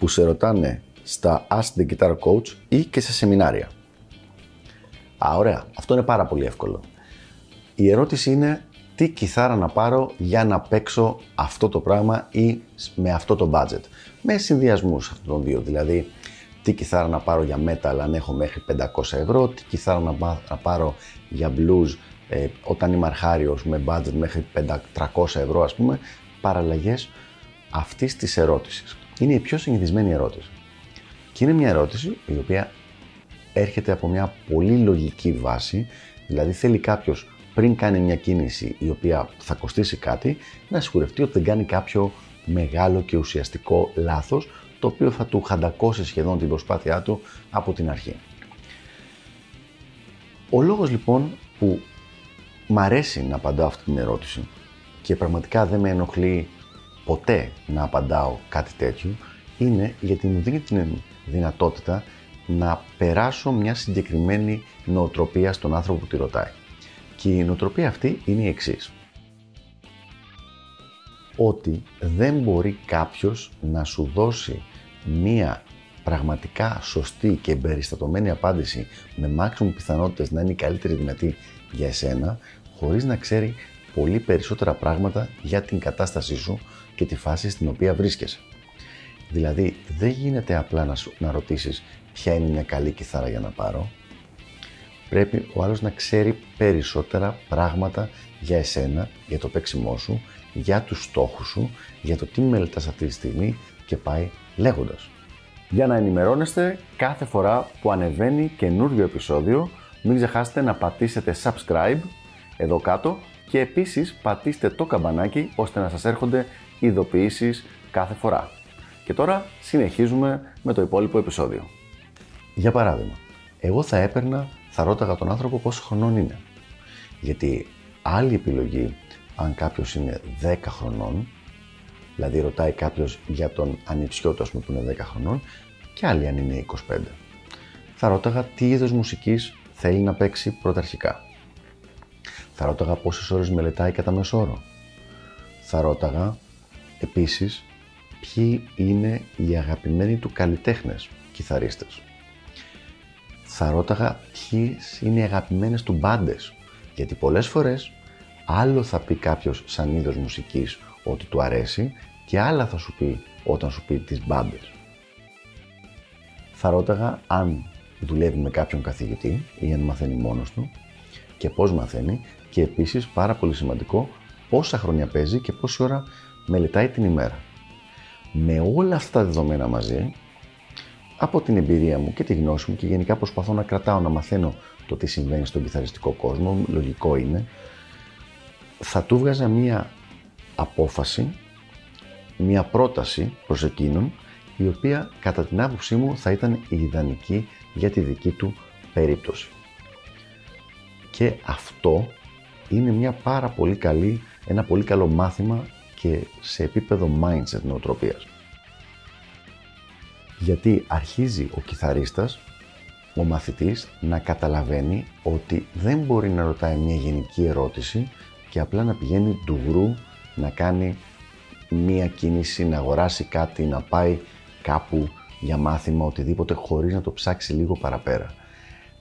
που σε ρωτάνε στα Ask the Guitar Coach ή και σε σεμινάρια. Α, ωραία. Αυτό είναι πάρα πολύ εύκολο. Η ερώτηση είναι τι κιθάρα να πάρω για να παίξω αυτό το πράγμα ή με αυτό το budget; Με συνδυασμούς αυτών των δύο. Δηλαδή, τι κιθάρα να πάρω για metal αν έχω μέχρι 500 ευρώ, τι κιθάρα να πάρω για blues ε, όταν είμαι αρχάριος με budget μέχρι 300 ευρώ ας πούμε, παραλλαγές αυτής της ερώτησης. Είναι η πιο συνηθισμένη ερώτηση. Και είναι μια ερώτηση η οποία έρχεται από μια πολύ λογική βάση, δηλαδή θέλει κάποιος πριν κάνει μια κίνηση η οποία θα κοστίσει κάτι, να σιγουρευτεί ότι δεν κάνει κάποιο μεγάλο και ουσιαστικό λάθος, το οποίο θα του χαντακώσει σχεδόν την προσπάθειά του από την αρχή. Ο λόγος λοιπόν που μ' αρέσει να απαντάω αυτή την ερώτηση και πραγματικά δεν με ενοχλεί ποτέ να απαντάω κάτι τέτοιο είναι γιατί μου δίνει την δυνατότητα να περάσω μια συγκεκριμένη νοοτροπία στον άνθρωπο που τη ρωτάει. Και η νοοτροπία αυτή είναι η εξής. Ότι δεν μπορεί κάποιος να σου δώσει μία πραγματικά σωστή και εμπεριστατωμένη απάντηση με maximum πιθανότητες να είναι η καλύτερη δυνατή για εσένα χωρίς να ξέρει πολύ περισσότερα πράγματα για την κατάστασή σου και τη φάση στην οποία βρίσκεσαι. Δηλαδή, δεν γίνεται απλά να, σου, να ρωτήσεις ποια είναι μια καλή κιθάρα για να πάρω. Πρέπει ο άλλος να ξέρει περισσότερα πράγματα για εσένα, για το παίξιμό σου, για τους στόχους σου, για το τι μελετάς αυτή τη στιγμή και πάει λέγοντας. Για να ενημερώνεστε κάθε φορά που ανεβαίνει καινούργιο επεισόδιο, μην ξεχάσετε να πατήσετε subscribe εδώ κάτω και επίσης πατήστε το καμπανάκι ώστε να σας έρχονται ειδοποιήσεις κάθε φορά. Και τώρα συνεχίζουμε με το υπόλοιπο επεισόδιο. Για παράδειγμα, εγώ θα έπαιρνα, θα ρώταγα τον άνθρωπο πόσο χρονών είναι. Γιατί άλλη επιλογή, αν κάποιος είναι 10 χρονών, δηλαδή ρωτάει κάποιος για τον ανιψιό του, πούμε, που είναι 10 χρονών, και άλλη αν είναι 25. Θα ρώταγα τι είδος μουσικής θέλει να παίξει πρωταρχικά. Θα ρώταγα πόσες ώρες μελετάει κατά μέσο όρο. Θα ρώταγα επίσης ποιοι είναι οι αγαπημένοι του καλλιτέχνες κιθαρίστες. Θα ρώταγα ποιοι είναι οι αγαπημένες του μπάντες. γιατί πολλές φορές άλλο θα πει κάποιος σαν είδος μουσικής ότι του αρέσει και άλλα θα σου πει όταν σου πει τις μπάντες. Θα ρώταγα αν δουλεύει με κάποιον καθηγητή ή αν μαθαίνει μόνος του και πώς μαθαίνει και επίσης πάρα πολύ σημαντικό πόσα χρόνια παίζει και πόση ώρα μελετάει την ημέρα. Με όλα αυτά τα δεδομένα μαζί, από την εμπειρία μου και τη γνώση μου και γενικά προσπαθώ να κρατάω, να μαθαίνω το τι συμβαίνει στον κιθαριστικό κόσμο, λογικό είναι, θα του βγάζα μία απόφαση, μία πρόταση προς εκείνον, η οποία κατά την άποψή μου θα ήταν η ιδανική για τη δική του περίπτωση. Και αυτό είναι μια πάρα πολύ καλή, ένα πολύ καλό μάθημα και σε επίπεδο mindset νοοτροπίας. Γιατί αρχίζει ο κιθαρίστας, ο μαθητής, να καταλαβαίνει ότι δεν μπορεί να ρωτάει μια γενική ερώτηση και απλά να πηγαίνει ντουγρού να κάνει μία κίνηση, να αγοράσει κάτι, να πάει κάπου για μάθημα, οτιδήποτε, χωρίς να το ψάξει λίγο παραπέρα.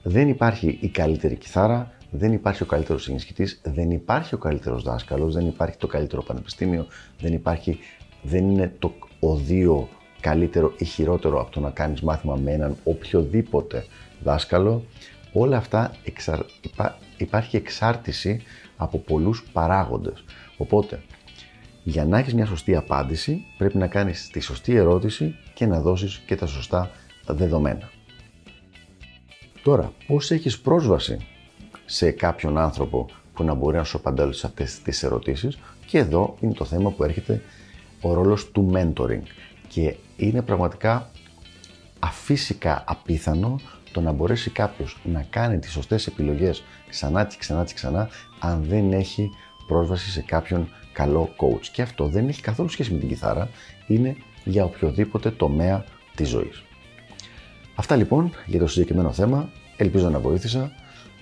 Δεν υπάρχει η καλύτερη κιθάρα, δεν υπάρχει ο καλύτερος ενισχυτή, δεν υπάρχει ο καλύτερος δάσκαλος, δεν υπάρχει το καλύτερο πανεπιστήμιο, δεν υπάρχει, δεν είναι το οδείο καλύτερο ή χειρότερο από το να κάνεις μάθημα με έναν οποιοδήποτε δάσκαλο. Όλα αυτά υπάρχει εξάρτηση από πολλούς παράγοντες. Οπότε, για να έχεις μια σωστή απάντηση, πρέπει να κάνεις τη σωστή ερώτηση και να δώσεις και τα σωστά δεδομένα. Τώρα, πώς έχεις πρόσβαση σε κάποιον άνθρωπο που να μπορεί να σου απαντάει σε αυτές τις ερωτήσεις και εδώ είναι το θέμα που έρχεται ο ρόλος του mentoring και είναι πραγματικά αφύσικα απίθανο το να μπορέσει κάποιος να κάνει τις σωστές επιλογές ξανά και ξανά και ξανά αν δεν έχει πρόσβαση σε κάποιον καλό coach. Και αυτό δεν έχει καθόλου σχέση με την κιθάρα, είναι για οποιοδήποτε τομέα της ζωής. Αυτά λοιπόν για το συγκεκριμένο θέμα, ελπίζω να βοήθησα